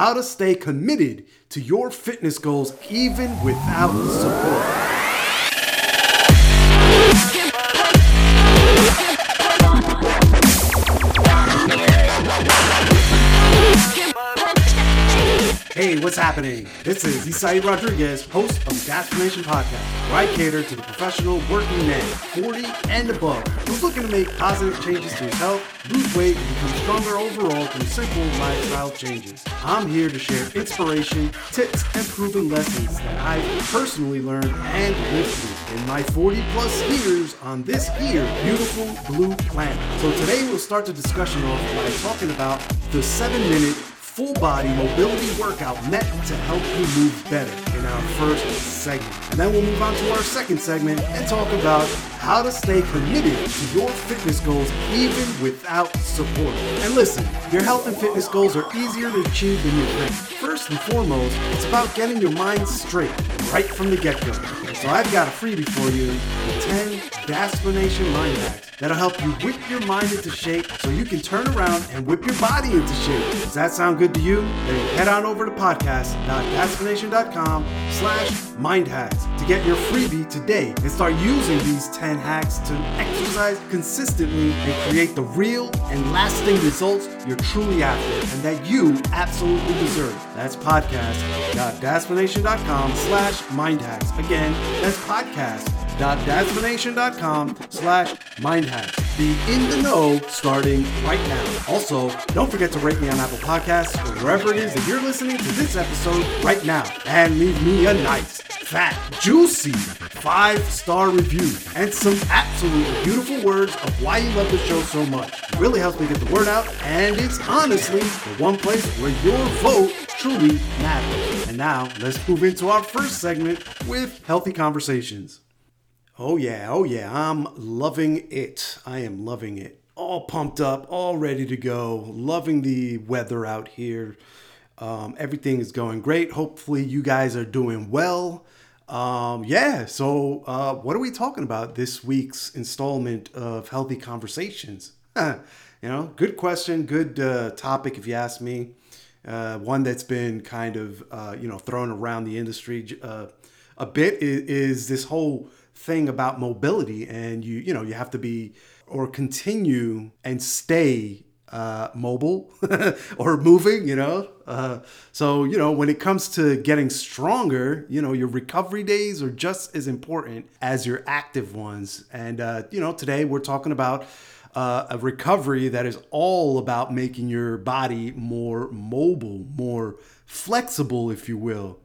how to stay committed to your fitness goals even without support. Hey, what's happening? This is Isai Rodriguez, host of the Transformation Podcast, where I cater to the professional working man, 40 and above, who's looking to make positive changes to his health, lose weight, and become stronger overall through simple lifestyle changes. I'm here to share inspiration, tips, and proven lessons that I've personally learned and lived through in my 40 plus years on this here beautiful blue planet. So today we'll start the discussion off by talking about the seven minute full body mobility workout meant to help you move better in our first segment. And then we'll move on to our second segment and talk about how to stay committed to your fitness goals even without support. And listen, your health and fitness goals are easier to achieve than you think. First and foremost, it's about getting your mind straight right from the get go. So I've got a freebie for you 10 Dadsplanation Mind Hacks that'll help you whip your mind into shape so you can turn around and whip your body into shape. Does that sound good to you? Then head on over to podcast.dadsplanation.com slash mindhacks to get your freebie today and start using these 10 hacks to exercise consistently and create the real and lasting results you're truly after and that you absolutely deserve. That's podcast.dadsplanation.com slash mindhacks. Again, that's podcast.dadsplanation.com slash mindhacks. Be in the know starting right now. Also, don't forget to rate me on Apple Podcasts or wherever it is that you're listening to this episode right now and leave me a nice, fat, juicy five star review and some absolutely beautiful words of why you love the show so much. It really helps me get the word out, and it's honestly the one place where your vote truly matters. And now, let's move into our first segment with Healthy Conversations. Oh, yeah, oh, yeah, I'm loving it. I am loving it. All pumped up, all ready to go. Loving the weather out here. Um, everything is going great. Hopefully, you guys are doing well. Um, yeah, so uh, what are we talking about this week's installment of Healthy Conversations? you know, good question, good uh, topic if you ask me. Uh, one that's been kind of uh, you know thrown around the industry uh, a bit is, is this whole thing about mobility, and you you know you have to be or continue and stay uh, mobile or moving, you know. Uh, so, you know, when it comes to getting stronger, you know, your recovery days are just as important as your active ones. And, uh, you know, today we're talking about uh, a recovery that is all about making your body more mobile, more flexible, if you will.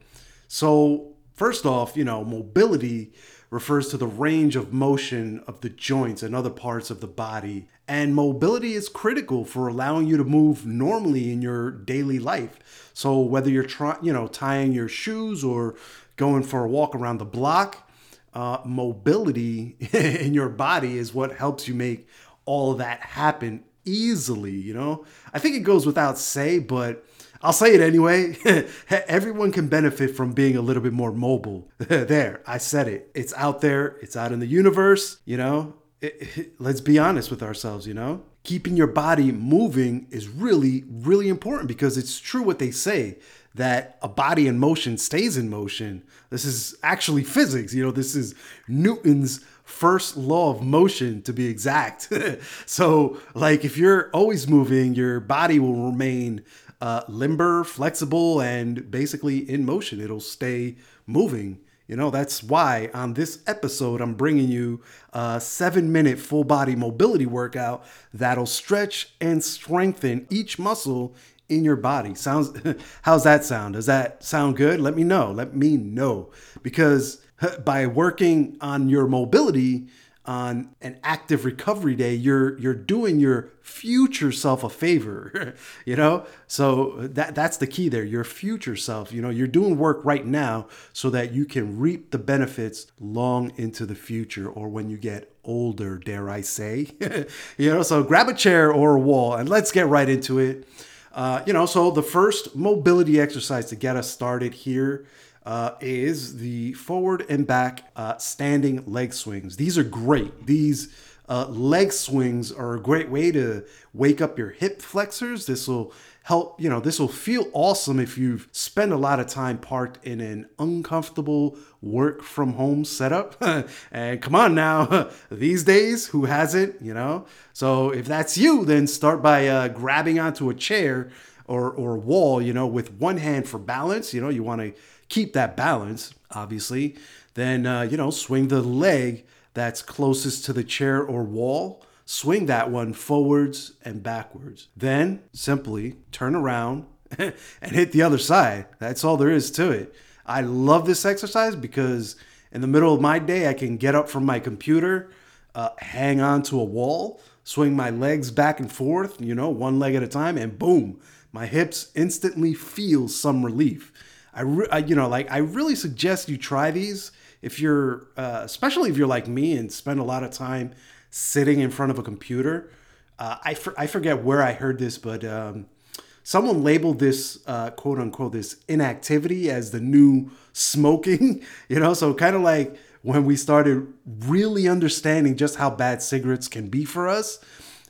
So, first off, you know, mobility refers to the range of motion of the joints and other parts of the body. And mobility is critical for allowing you to move normally in your daily life. So whether you're trying, you know, tying your shoes or going for a walk around the block, uh, mobility in your body is what helps you make all that happen easily. You know, I think it goes without say, but I'll say it anyway. Everyone can benefit from being a little bit more mobile. there, I said it. It's out there, it's out in the universe, you know. It, it, let's be honest with ourselves, you know. Keeping your body moving is really, really important because it's true what they say that a body in motion stays in motion. This is actually physics, you know, this is Newton's first law of motion to be exact. so, like, if you're always moving, your body will remain uh, limber, flexible, and basically in motion. It'll stay moving. You know, that's why on this episode, I'm bringing you a seven minute full body mobility workout that'll stretch and strengthen each muscle in your body. Sounds, how's that sound? Does that sound good? Let me know. Let me know. Because by working on your mobility, on an active recovery day, you're you're doing your future self a favor, you know? So that that's the key there, your future self. You know, you're doing work right now so that you can reap the benefits long into the future or when you get older, dare I say. you know, so grab a chair or a wall and let's get right into it. Uh, you know, so the first mobility exercise to get us started here uh, is the forward and back uh, standing leg swings. These are great. These uh, leg swings are a great way to wake up your hip flexors. This will help, you know, this will feel awesome if you've spent a lot of time parked in an uncomfortable work from home setup. and come on now, these days, who hasn't, you know? So if that's you, then start by uh, grabbing onto a chair or, or wall, you know, with one hand for balance. You know, you want to keep that balance, obviously. Then, uh, you know, swing the leg that's closest to the chair or wall swing that one forwards and backwards. Then simply turn around and hit the other side. That's all there is to it. I love this exercise because in the middle of my day, I can get up from my computer, uh, hang on to a wall, swing my legs back and forth, you know, one leg at a time, and boom, my hips instantly feel some relief. I, re- I you know, like I really suggest you try these if you're, uh, especially if you're like me and spend a lot of time sitting in front of a computer. Uh, I, for, I forget where I heard this, but um, someone labeled this uh, quote unquote this inactivity as the new smoking. You know, so kind of like when we started really understanding just how bad cigarettes can be for us.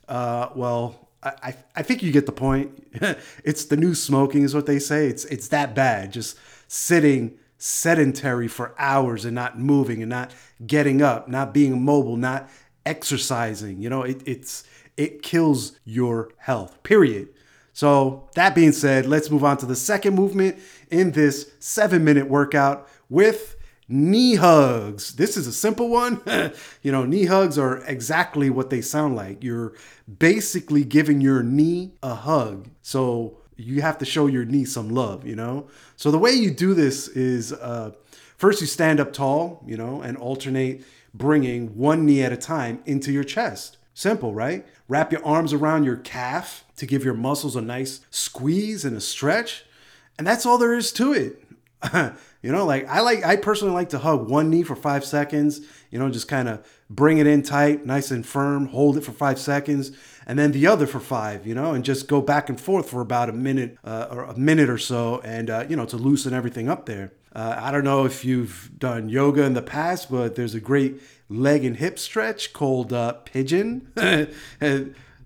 Uh, well, I, I think you get the point. it's the new smoking, is what they say. It's it's that bad. Just sitting sedentary for hours and not moving and not getting up, not being mobile, not exercising. You know, it, it's it kills your health. Period. So that being said, let's move on to the second movement in this seven minute workout with knee hugs. This is a simple one. you know, knee hugs are exactly what they sound like. You're basically giving your knee a hug. So you have to show your knee some love, you know? So the way you do this is uh, first you stand up tall, you know, and alternate bringing one knee at a time into your chest. Simple, right? Wrap your arms around your calf to give your muscles a nice squeeze and a stretch. And that's all there is to it. you know, like I like I personally like to hug one knee for 5 seconds, you know, just kind of bring it in tight, nice and firm, hold it for 5 seconds, and then the other for 5, you know, and just go back and forth for about a minute uh, or a minute or so and uh, you know, to loosen everything up there. Uh, I don't know if you've done yoga in the past, but there's a great leg and hip stretch called uh, pigeon.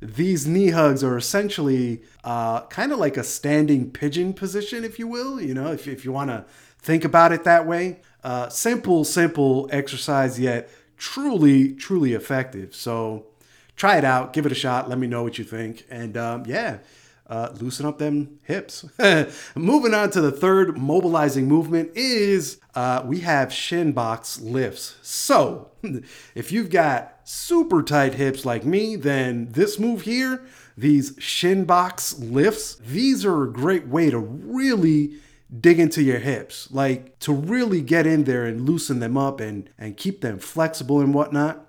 These knee hugs are essentially uh, kind of like a standing pigeon position, if you will. You know, if, if you want to think about it that way. Uh, simple, simple exercise, yet truly, truly effective. So try it out, give it a shot. Let me know what you think. And um, yeah, uh, loosen up them hips. Moving on to the third mobilizing movement is uh, we have shin box lifts. So if you've got super tight hips like me, then this move here, these shin box lifts, these are a great way to really dig into your hips, like to really get in there and loosen them up and, and keep them flexible and whatnot.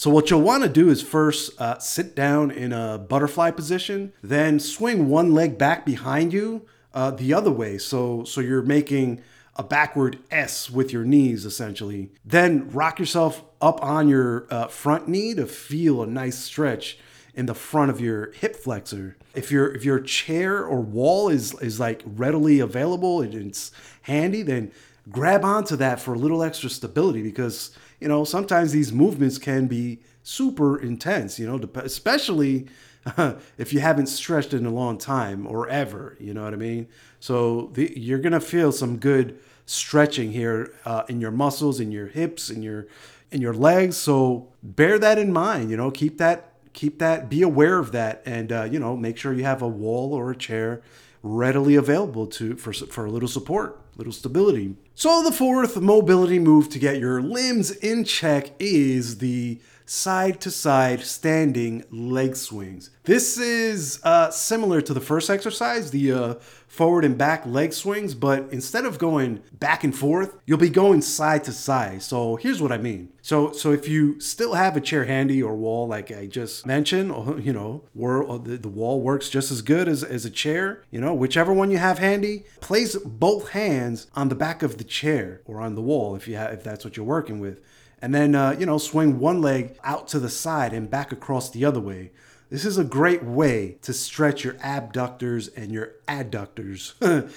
So what you'll want to do is first uh, sit down in a butterfly position, then swing one leg back behind you uh, the other way. So so you're making a backward S with your knees essentially. Then rock yourself up on your uh, front knee to feel a nice stretch in the front of your hip flexor. If your if your chair or wall is is like readily available and it's handy, then grab onto that for a little extra stability because you know, sometimes these movements can be super intense, you know, especially if you haven't stretched in a long time or ever, you know what I mean? So the, you're going to feel some good stretching here uh, in your muscles, in your hips, in your in your legs. So bear that in mind, you know, keep that keep that be aware of that and uh, you know, make sure you have a wall or a chair readily available to for for a little support, little stability. So the fourth mobility move to get your limbs in check is the side to side standing leg swings. This is uh, similar to the first exercise, the uh, forward and back leg swings, but instead of going back and forth, you'll be going side to side. So here's what I mean. So so if you still have a chair handy or wall like I just mentioned, or, you know, the, the wall works just as good as, as a chair, you know, whichever one you have handy, place both hands on the back of the chair or on the wall if you have if that's what you're working with. And then uh, you know, swing one leg out to the side and back across the other way. this is a great way to stretch your abductors and your adductors,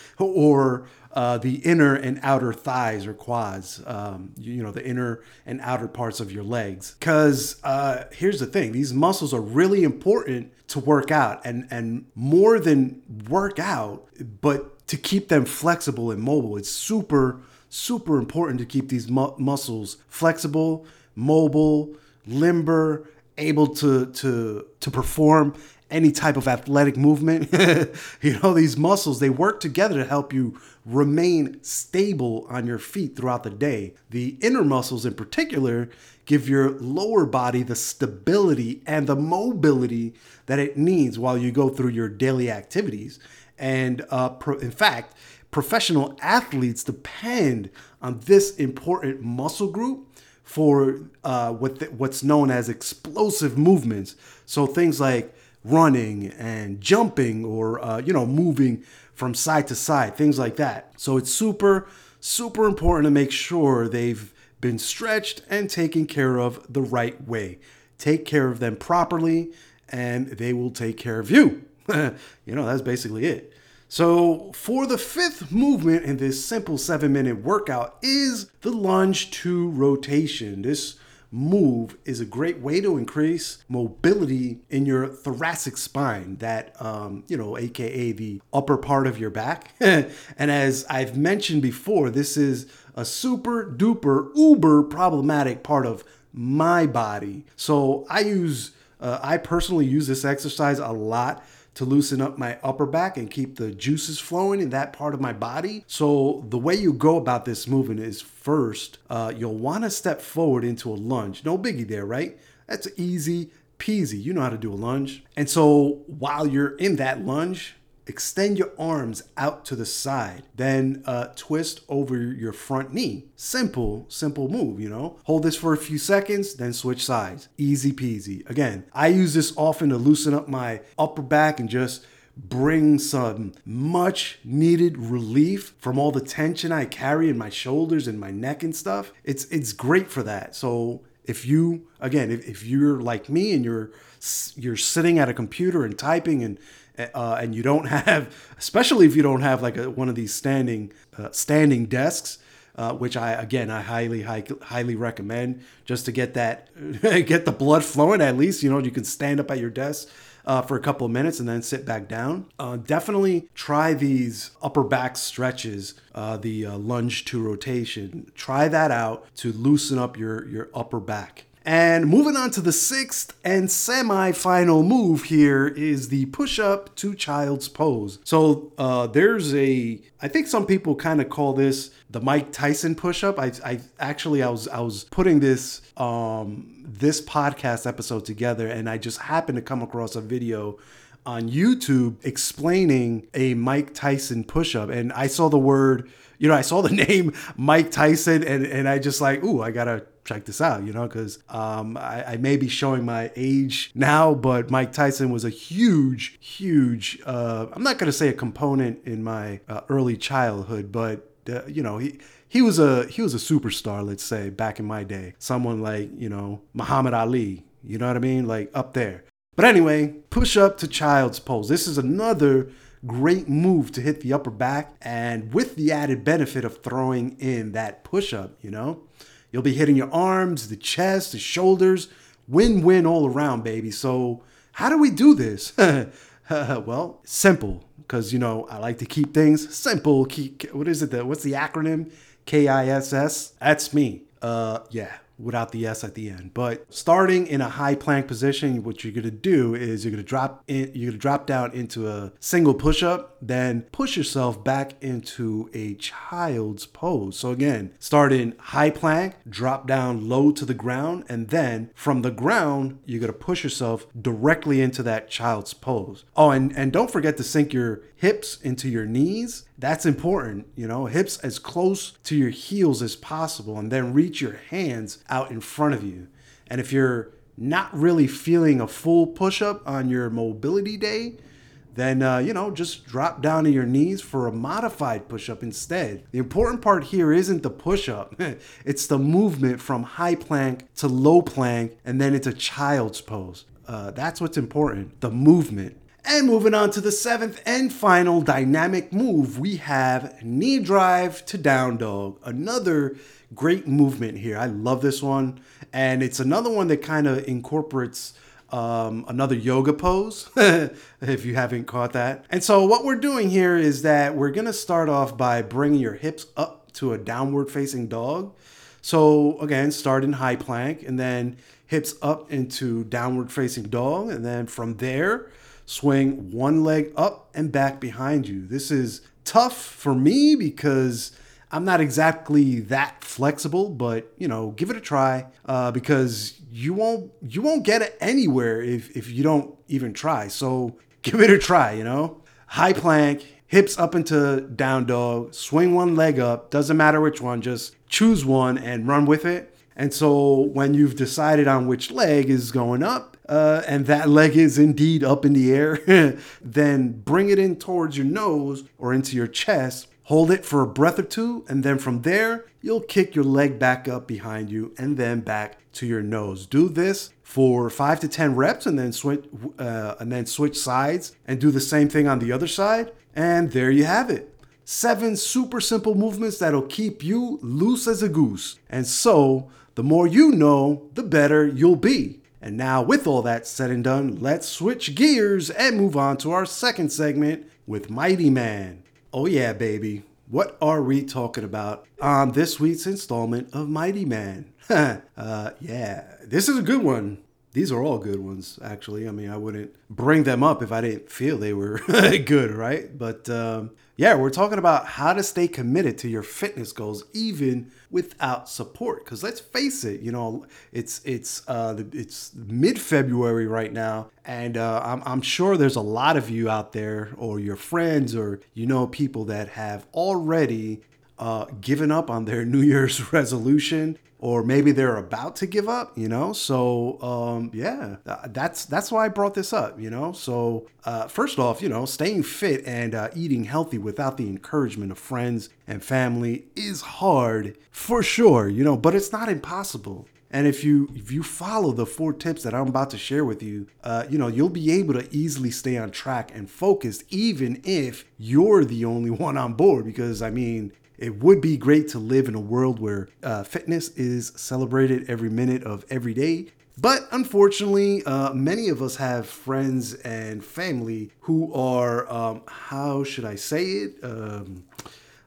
or uh, the inner and outer thighs or quads, um, you, you, know, the inner and outer parts of your legs. Because uh, here's the thing these muscles are really important to work out, and, and more than work out, but to keep them flexible and mobile. It's super, super important to keep these mu- muscles flexible, mobile, limber, able to to to perform any type of athletic movement. you know, these muscles, they work together to help you remain stable on your feet throughout the day. The inner muscles, in particular, give your lower body the stability and the mobility that it needs while you go through your daily activities. And uh, pro- in fact, professional athletes depend on this important muscle group for uh, what th- what's known as explosive movements. So things like running and jumping or uh, you know moving from side to side things like that. So it's super super important to make sure they've been stretched and taken care of the right way. Take care of them properly and they will take care of you. You know that's basically it so, for the fifth movement in this simple seven minute workout is the lunge to rotation. This move is a great way to increase mobility in your thoracic spine, that, um, you know, AKA the upper part of your back. and as I've mentioned before, this is a super duper uber problematic part of my body. So I use, uh, I personally use this exercise a lot to loosen up my upper back and keep the juices flowing in that part of my body. So, the way you go about this movement is first, uh, you'll want to step forward into a lunge. No biggie there, right? That's easy peasy. You know how to do a lunge. And so, while you're in that lunge, extend your arms out to the side then uh, twist over your front knee simple simple move you know hold this for a few seconds then switch sides easy peasy again i use this often to loosen up my upper back and just bring some much needed relief from all the tension I carry in my shoulders and my neck and stuff. It's it's great for that. So if you again, if, if you're like me and you're you're sitting at a computer and typing and uh, and you don't have, especially if you don't have like a, one of these standing uh, standing desks, uh, which I again I highly high, highly recommend just to get that get the blood flowing. At least you know you can stand up at your desk. Uh, for a couple of minutes and then sit back down. Uh, definitely try these upper back stretches, uh, the uh, lunge to rotation. Try that out to loosen up your, your upper back. And moving on to the sixth and semi-final move here is the push-up to child's pose. So uh, there's a, I think some people kind of call this the Mike Tyson push-up. I, I actually I was I was putting this um, this podcast episode together, and I just happened to come across a video on YouTube explaining a Mike Tyson push-up, and I saw the word you know, I saw the name Mike Tyson and, and I just like, ooh, I gotta check this out, you know, because um, I, I, may be showing my age now, but Mike Tyson was a huge, huge, uh, I'm not gonna say a component in my uh, early childhood, but uh, you know, he, he was a he was a superstar, let's say, back in my day. Someone like, you know, Muhammad Ali, you know what I mean? Like up there. But anyway, push up to child's pose. This is another great move to hit the upper back and with the added benefit of throwing in that push up, you know? You'll be hitting your arms, the chest, the shoulders, win win all around, baby. So, how do we do this? well, simple, because, you know, I like to keep things simple. Keep, what is it? What's the acronym? K I S S? That's me. Uh, yeah without the S at the end. But starting in a high plank position, what you're gonna do is you're gonna drop in, you're gonna drop down into a single push-up, then push yourself back into a child's pose. So again, start in high plank, drop down low to the ground, and then from the ground, you're gonna push yourself directly into that child's pose. Oh, and, and don't forget to sink your hips into your knees that's important, you know, hips as close to your heels as possible, and then reach your hands out in front of you. And if you're not really feeling a full push up on your mobility day, then uh, you know just drop down to your knees for a modified push-up instead the important part here isn't the push-up it's the movement from high plank to low plank and then into child's pose Uh, that's what's important the movement. And moving on to the seventh and final dynamic move, we have knee drive to down dog. Another great movement here. I love this one. And it's another one that kind of incorporates um, another yoga pose, if you haven't caught that. And so, what we're doing here is that we're gonna start off by bringing your hips up to a downward facing dog. So, again, start in high plank and then hips up into downward facing dog. And then from there, swing one leg up and back behind you. This is tough for me because I'm not exactly that flexible, but you know, give it a try uh, because you won't you won't get it anywhere if if you don't even try. So give it a try. You know, high plank, hips up into down dog, swing one leg up. Doesn't matter which one, just choose one and run with it. And so when you've decided on which leg is going up, uh, and that leg is indeed up in the air, then bring it in towards your nose or into your chest. Hold it for a breath or two, and then from there, you'll kick your leg back up behind you and then back to your nose. Do this for five to ten reps, and then switch uh, and then switch sides and do the same thing on the other side. And there you have it. Seven super simple movements that'll keep you loose as a goose. And so, the more you know, the better you'll be. And now, with all that said and done, let's switch gears and move on to our second segment with Mighty Man. Oh, yeah, baby. What are we talking about on this week's installment of Mighty Man? uh, yeah, this is a good one. These are all good ones, actually. I mean, I wouldn't bring them up if I didn't feel they were good, right? But um, yeah, we're talking about how to stay committed to your fitness goals even without support. Because let's face it, you know, it's it's uh, it's mid February right now, and uh, I'm, I'm sure there's a lot of you out there, or your friends, or you know, people that have already uh, given up on their New Year's resolution or maybe they're about to give up, you know. So um, yeah, that's that's why I brought this up, you know. So uh, first off, you know, staying fit and uh, eating healthy without the encouragement of friends and family is hard for sure, you know, but it's not impossible. And if you if you follow the four tips that I'm about to share with you, uh, you know you'll be able to easily stay on track and focused, even if you're the only one on board. Because I mean, it would be great to live in a world where uh, fitness is celebrated every minute of every day. But unfortunately, uh, many of us have friends and family who are, um, how should I say it? Um,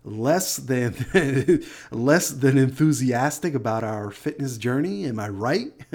less than less than enthusiastic about our fitness journey am i right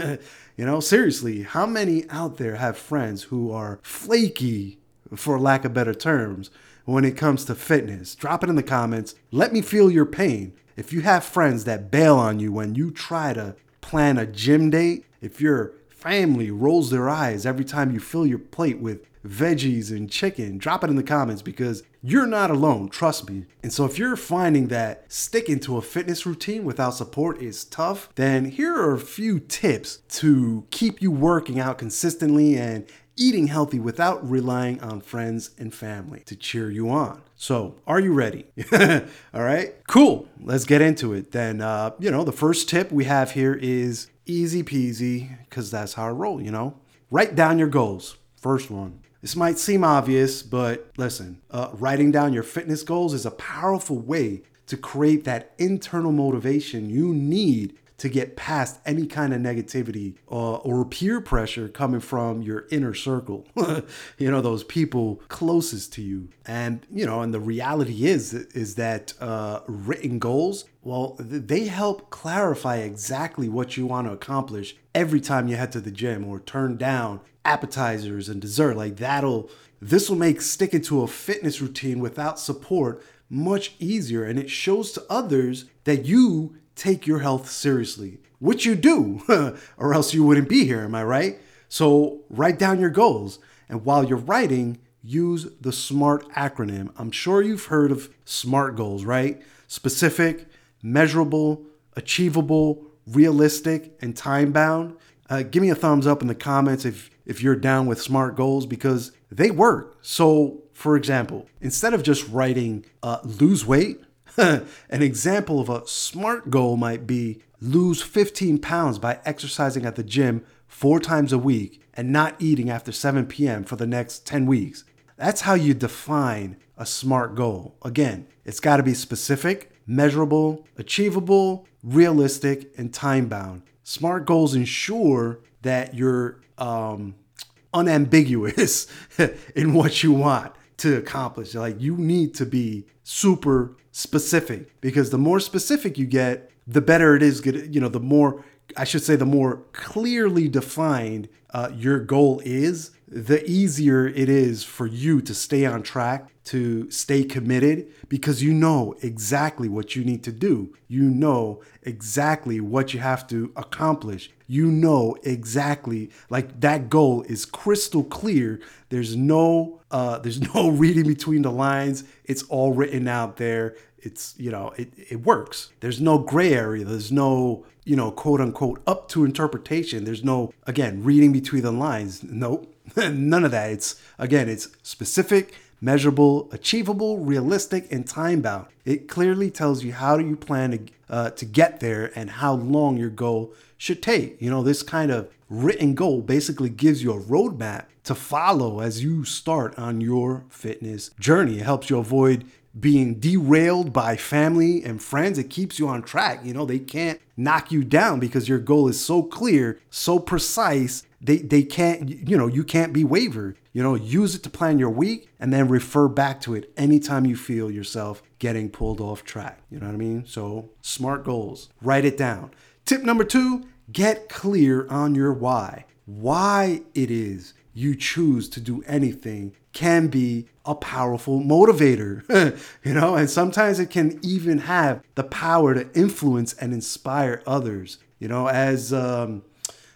you know seriously how many out there have friends who are flaky for lack of better terms when it comes to fitness. Drop it in the comments. Let me feel your pain. If you have friends that bail on you when you try to plan a gym date, if your family rolls their eyes every time you fill your plate with veggies and chicken, drop it in the comments because you're not alone, trust me. And so if you're finding that sticking to a fitness routine without support is tough, then here are a few tips to keep you working out consistently and eating healthy without relying on friends and family to cheer you on. So, are you ready? All right, cool. Let's get into it. Then, uh, you know, the first tip we have here is easy peasy, because that's how I roll, you know. Write down your goals. First one. This might seem obvious, but listen, uh, writing down your fitness goals is a powerful way to create that internal motivation you need to get past any kind of negativity uh, or peer pressure coming from your inner circle you know those people closest to you. And you know and the reality is is that uh, written goals well they help clarify exactly what you want to accomplish every time you head to the gym or turn down appetizers and dessert. Like that'll this will make sticking to a fitness routine without support much easier. And it shows to others that you take your health seriously, which you do, or else you wouldn't be here, am I right? So write down your goals. And while you're writing, use the SMART acronym. I'm sure you've heard of SMART goals, right? Specific, measurable, achievable, realistic, and time bound. Uh, give me a thumbs up in the comments if, if you're down with SMART goals because they work. So, for example, instead of just writing uh, lose weight, An example of a smart goal might be lose 15 pounds by exercising at the gym four times a week and not eating after 7 p.m. for the next 10 weeks. That's how you define a SMART goal. Again, it's got to be specific, measurable, achievable, realistic, and time bound. SMART goals ensure that you're um, unambiguous in what you want to accomplish. Like you need to be super specific because the more specific you get, the better it is. You know, the more I should say, the more clearly defined uh, your goal is, the easier it is for you to stay on track, to stay committed, because you know exactly what you need to do. You know exactly what you have to accomplish. You know exactly, like that goal is crystal clear. There's no, uh, there's no reading between the lines. It's all written out there. It's you know it, it works. There's no gray area. There's no you know quote unquote up to interpretation. There's no again reading between the lines. Nope. None of that. It's again it's specific measurable achievable realistic and time bound it clearly tells you how do you plan to, uh, to get there and how long your goal should take. You know this kind of written goal basically gives you a roadmap to follow as you start on your fitness journey it helps you avoid being derailed by family and friends, it keeps you on track. You know, they can't knock you down because your goal is so clear, so precise. They, they can't, you know, you can't be wavered. You know, use it to plan your week and then refer back to it anytime you feel yourself getting pulled off track. You know what I mean? So, smart goals, write it down. Tip number two get clear on your why. Why it is you choose to do anything can be a powerful motivator, you know, and sometimes it can even have the power to influence and inspire others, you know, as um,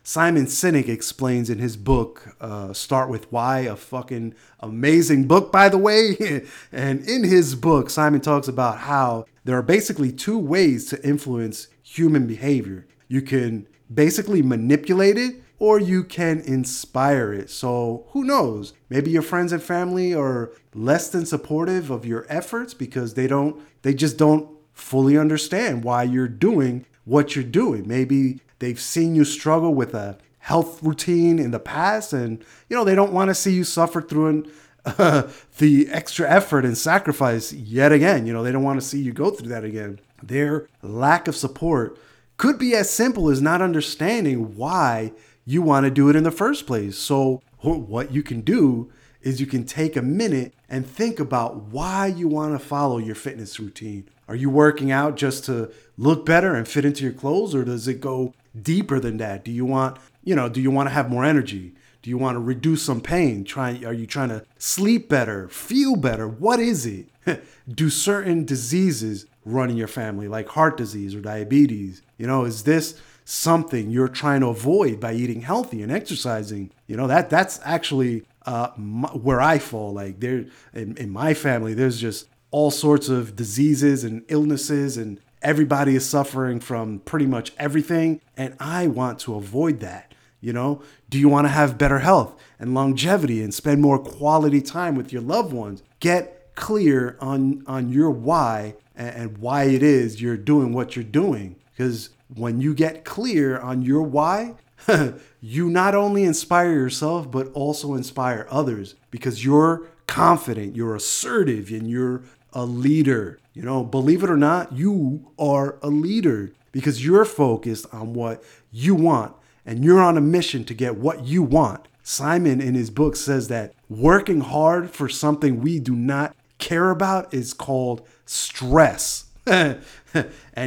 Simon Sinek explains in his book, uh, Start With Why, a fucking amazing book, by the way. and in his book, Simon talks about how there are basically two ways to influence human behavior. You can basically manipulate it or you can inspire it. So who knows? Maybe your friends and family are less than supportive of your efforts because they don't, they just don't fully understand why you're doing what you're doing. Maybe they've seen you struggle with a health routine in the past and, you know, they don't want to see you suffer through an, uh, the extra effort and sacrifice yet again. You know, they don't want to see you go through that again. Their lack of support could be as simple as not understanding why you want to do it in the first place. So, what you can do is you can take a minute and think about why you want to follow your fitness routine. Are you working out just to look better and fit into your clothes or does it go deeper than that? Do you want, you know, do you want to have more energy? Do you want to reduce some pain? Try are you trying to sleep better, feel better? What is it? do certain diseases run in your family like heart disease or diabetes? You know, is this something you're trying to avoid by eating healthy and exercising. You know that that's actually uh, my, where I fall. Like there in, in my family, there's just all sorts of diseases and illnesses, and everybody is suffering from pretty much everything. And I want to avoid that. You know, do you want to have better health and longevity and spend more quality time with your loved ones? Get clear on on your why and, and why it is you're doing what you're doing because when you get clear on your why, you not only inspire yourself, but also inspire others because you're confident, you're assertive, and you're a leader. You know, believe it or not, you are a leader because you're focused on what you want and you're on a mission to get what you want. Simon in his book says that working hard for something we do not care about is called stress. and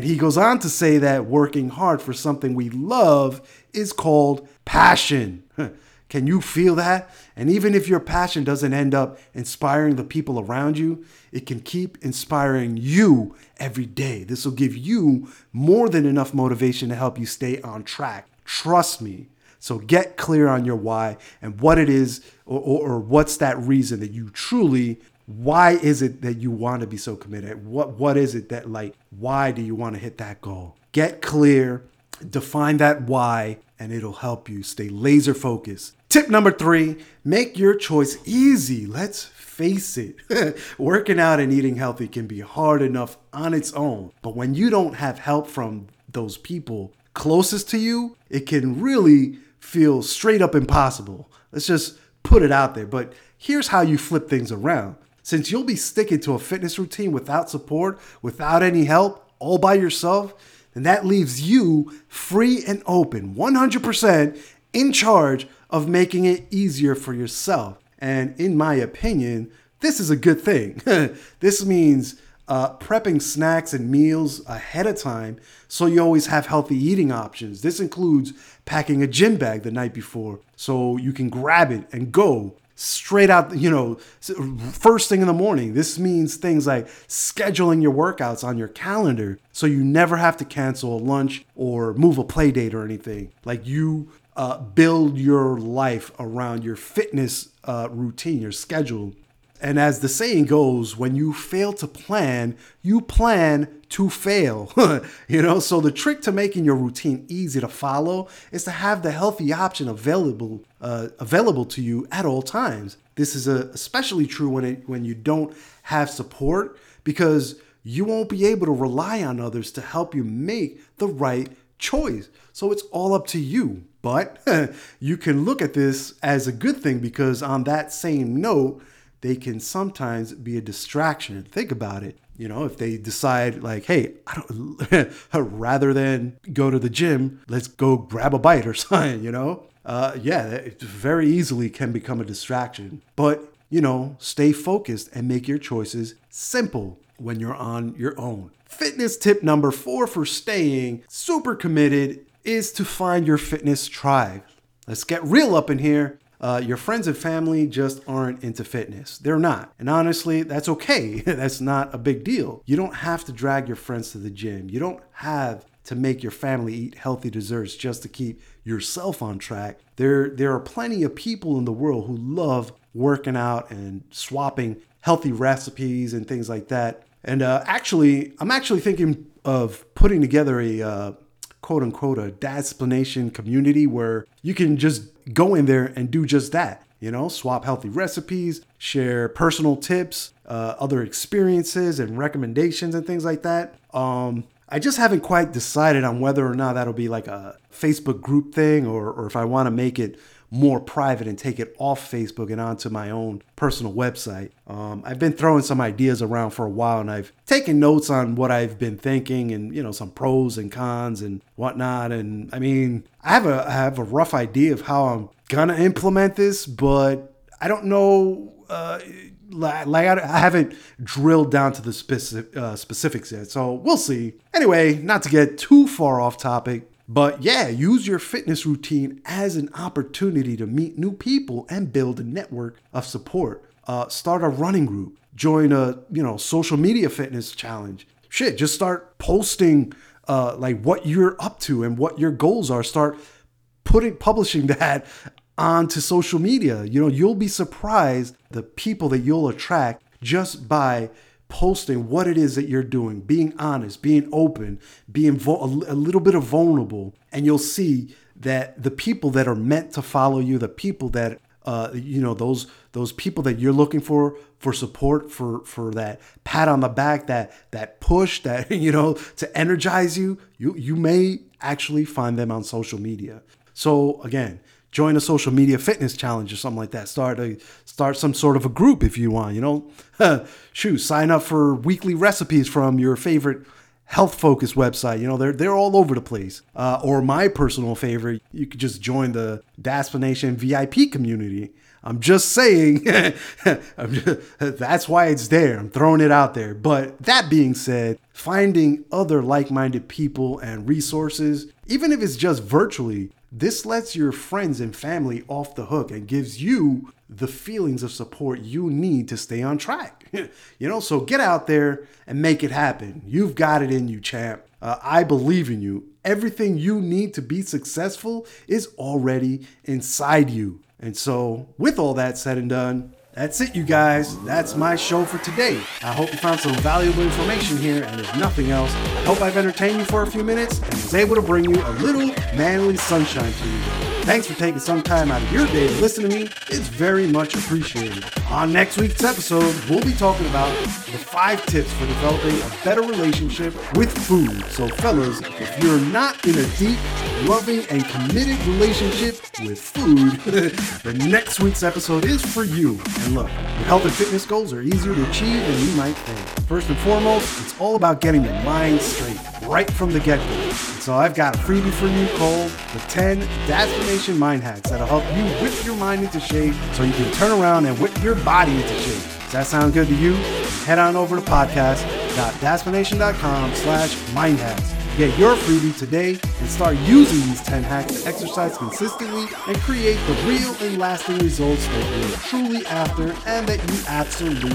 he goes on to say that working hard for something we love is called passion. Can you feel that? And even if your passion doesn't end up inspiring the people around you, it can keep inspiring you every day. This will give you more than enough motivation to help you stay on track. Trust me. So get clear on your why and what it is, or, or, or what's that reason that you truly why is it that you want to be so committed? What what is it that like why do you want to hit that goal? Get clear, define that why, and it'll help you stay laser focused. Tip number 3, make your choice easy. Let's face it. Working out and eating healthy can be hard enough on its own, but when you don't have help from those people closest to you, it can really feel straight up impossible. Let's just put it out there. But here's how you flip things around. Since you'll be sticking to a fitness routine without support, without any help, all by yourself, then that leaves you free and open, 100% in charge of making it easier for yourself. And in my opinion, this is a good thing. this means uh, prepping snacks and meals ahead of time so you always have healthy eating options. This includes packing a gym bag the night before so you can grab it and go straight out, you know, first thing in the morning. This means things like scheduling your workouts on your calendar so you never have to cancel a lunch or move a play date or anything. Like you uh, build your life around your fitness uh, routine, your schedule. And as the saying goes, when you fail to plan, you plan to fail. you know, so the trick to making your routine easy to follow is to have the healthy option available uh, available to you at all times. This is a, especially true when it when you don't have support because you won't be able to rely on others to help you make the right choice. So it's all up to you. But you can look at this as a good thing because on that same note, they can sometimes be a distraction. Think about it. You know, if they decide like, hey, I don't, rather than go to the gym, let's go grab a bite or something. You know, uh, yeah, it very easily can become a distraction. But you know, stay focused and make your choices simple when you're on your own. Fitness tip number four for staying super committed is to find your fitness tribe. Let's get real up in here. Uh, your friends and family just aren't into fitness. They're not. And honestly, that's okay. that's not a big deal. You don't have to drag your friends to the gym. You don't have to make your family eat healthy desserts just to keep yourself on track. There, there are plenty of people in the world who love working out and swapping healthy recipes and things like that. And uh, actually, I'm actually thinking of putting together a uh, quote unquote a dadsplanation community where you can just go in there and do just that. You know, swap healthy recipes, share personal tips, uh, other experiences and recommendations and things like that. Um, I just haven't quite decided on whether or not that'll be like a Facebook group thing or, or if I want to make it more private and take it off Facebook and onto my own personal website. Um, I've been throwing some ideas around for a while and I've taken notes on what I've been thinking and, you know, some pros and cons and whatnot. And I mean, I have a, I have a rough idea of how I'm gonna implement this, but I don't know. Uh, like I haven't drilled down to the specific, uh, specifics yet, so we'll see. Anyway, not to get too far off topic, but yeah, use your fitness routine as an opportunity to meet new people and build a network of support. Uh, start a running group, join a you know social media fitness challenge. Shit, just start posting uh, like what you're up to and what your goals are. Start putting publishing that onto social media. You know, you'll be surprised the people that you'll attract just by posting what it is that you're doing, being honest, being open, being vo- a little bit of vulnerable, and you'll see that the people that are meant to follow you, the people that uh, you know those those people that you're looking for for support for for that pat on the back that that push that you know to energize you you you may actually find them on social media. So again join a social media fitness challenge or something like that. Start a start some sort of a group if you want. You know, shoot, sign up for weekly recipes from your favorite health focused website. You know, they're they're all over the place. Uh, or my personal favorite, you could just join the Dadsplanation VIP community. I'm just saying, I'm just, that's why it's there. I'm throwing it out there. But that being said, finding other like minded people and resources, even if it's just virtually, this lets your friends and family off the hook and gives you the feelings of support you need to stay on track. you know, so get out there and make it happen. You've got it in you, champ. Uh, I believe in you. Everything you need to be successful is already inside you. And so, with all that said and done, that's it, you guys. That's my show for today. I hope you found some valuable information here, and if nothing else, I hope I've entertained you for a few minutes and was able to bring you a little manly sunshine to you. Thanks for taking some time out of your day to listen to me. It's very much appreciated. On next week's episode, we'll be talking about the five tips for developing a better relationship with food. So, fellas, if you're not in a deep, loving, and committed relationship with food, the next week's episode is for you. And look, your health and fitness goals are easier to achieve than you might think. First and foremost, it's all about getting your mind straight right from the get go. So I've got a freebie for you called the 10 Dadsplanation Mind Hacks that'll help you whip your mind into shape so you can turn around and whip your body into shape. Does that sound good to you? Head on over to podcast.dadsplanation.com slash mindhacks Get your freebie today and start using these 10 hacks to exercise consistently and create the real and lasting results that you're truly after and that you absolutely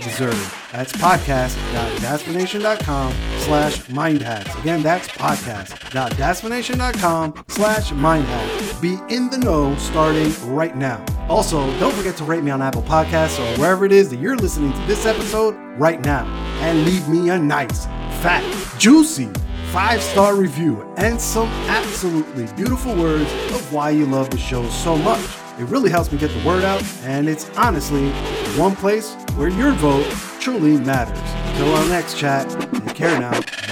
deserve. That's podcast.dadsplanation.com slash mindhacks. Again, that's podcast.dadsplanation.com slash mindhacks. Be in the know starting right now. Also, don't forget to rate me on Apple Podcasts or wherever it is that you're listening to this episode right now and leave me a nice, fat, juicy, five star review, and some absolutely beautiful words of why you love the show so much. It really helps me get the word out, and it's honestly one place where your vote truly matters. Until our next chat, take care now.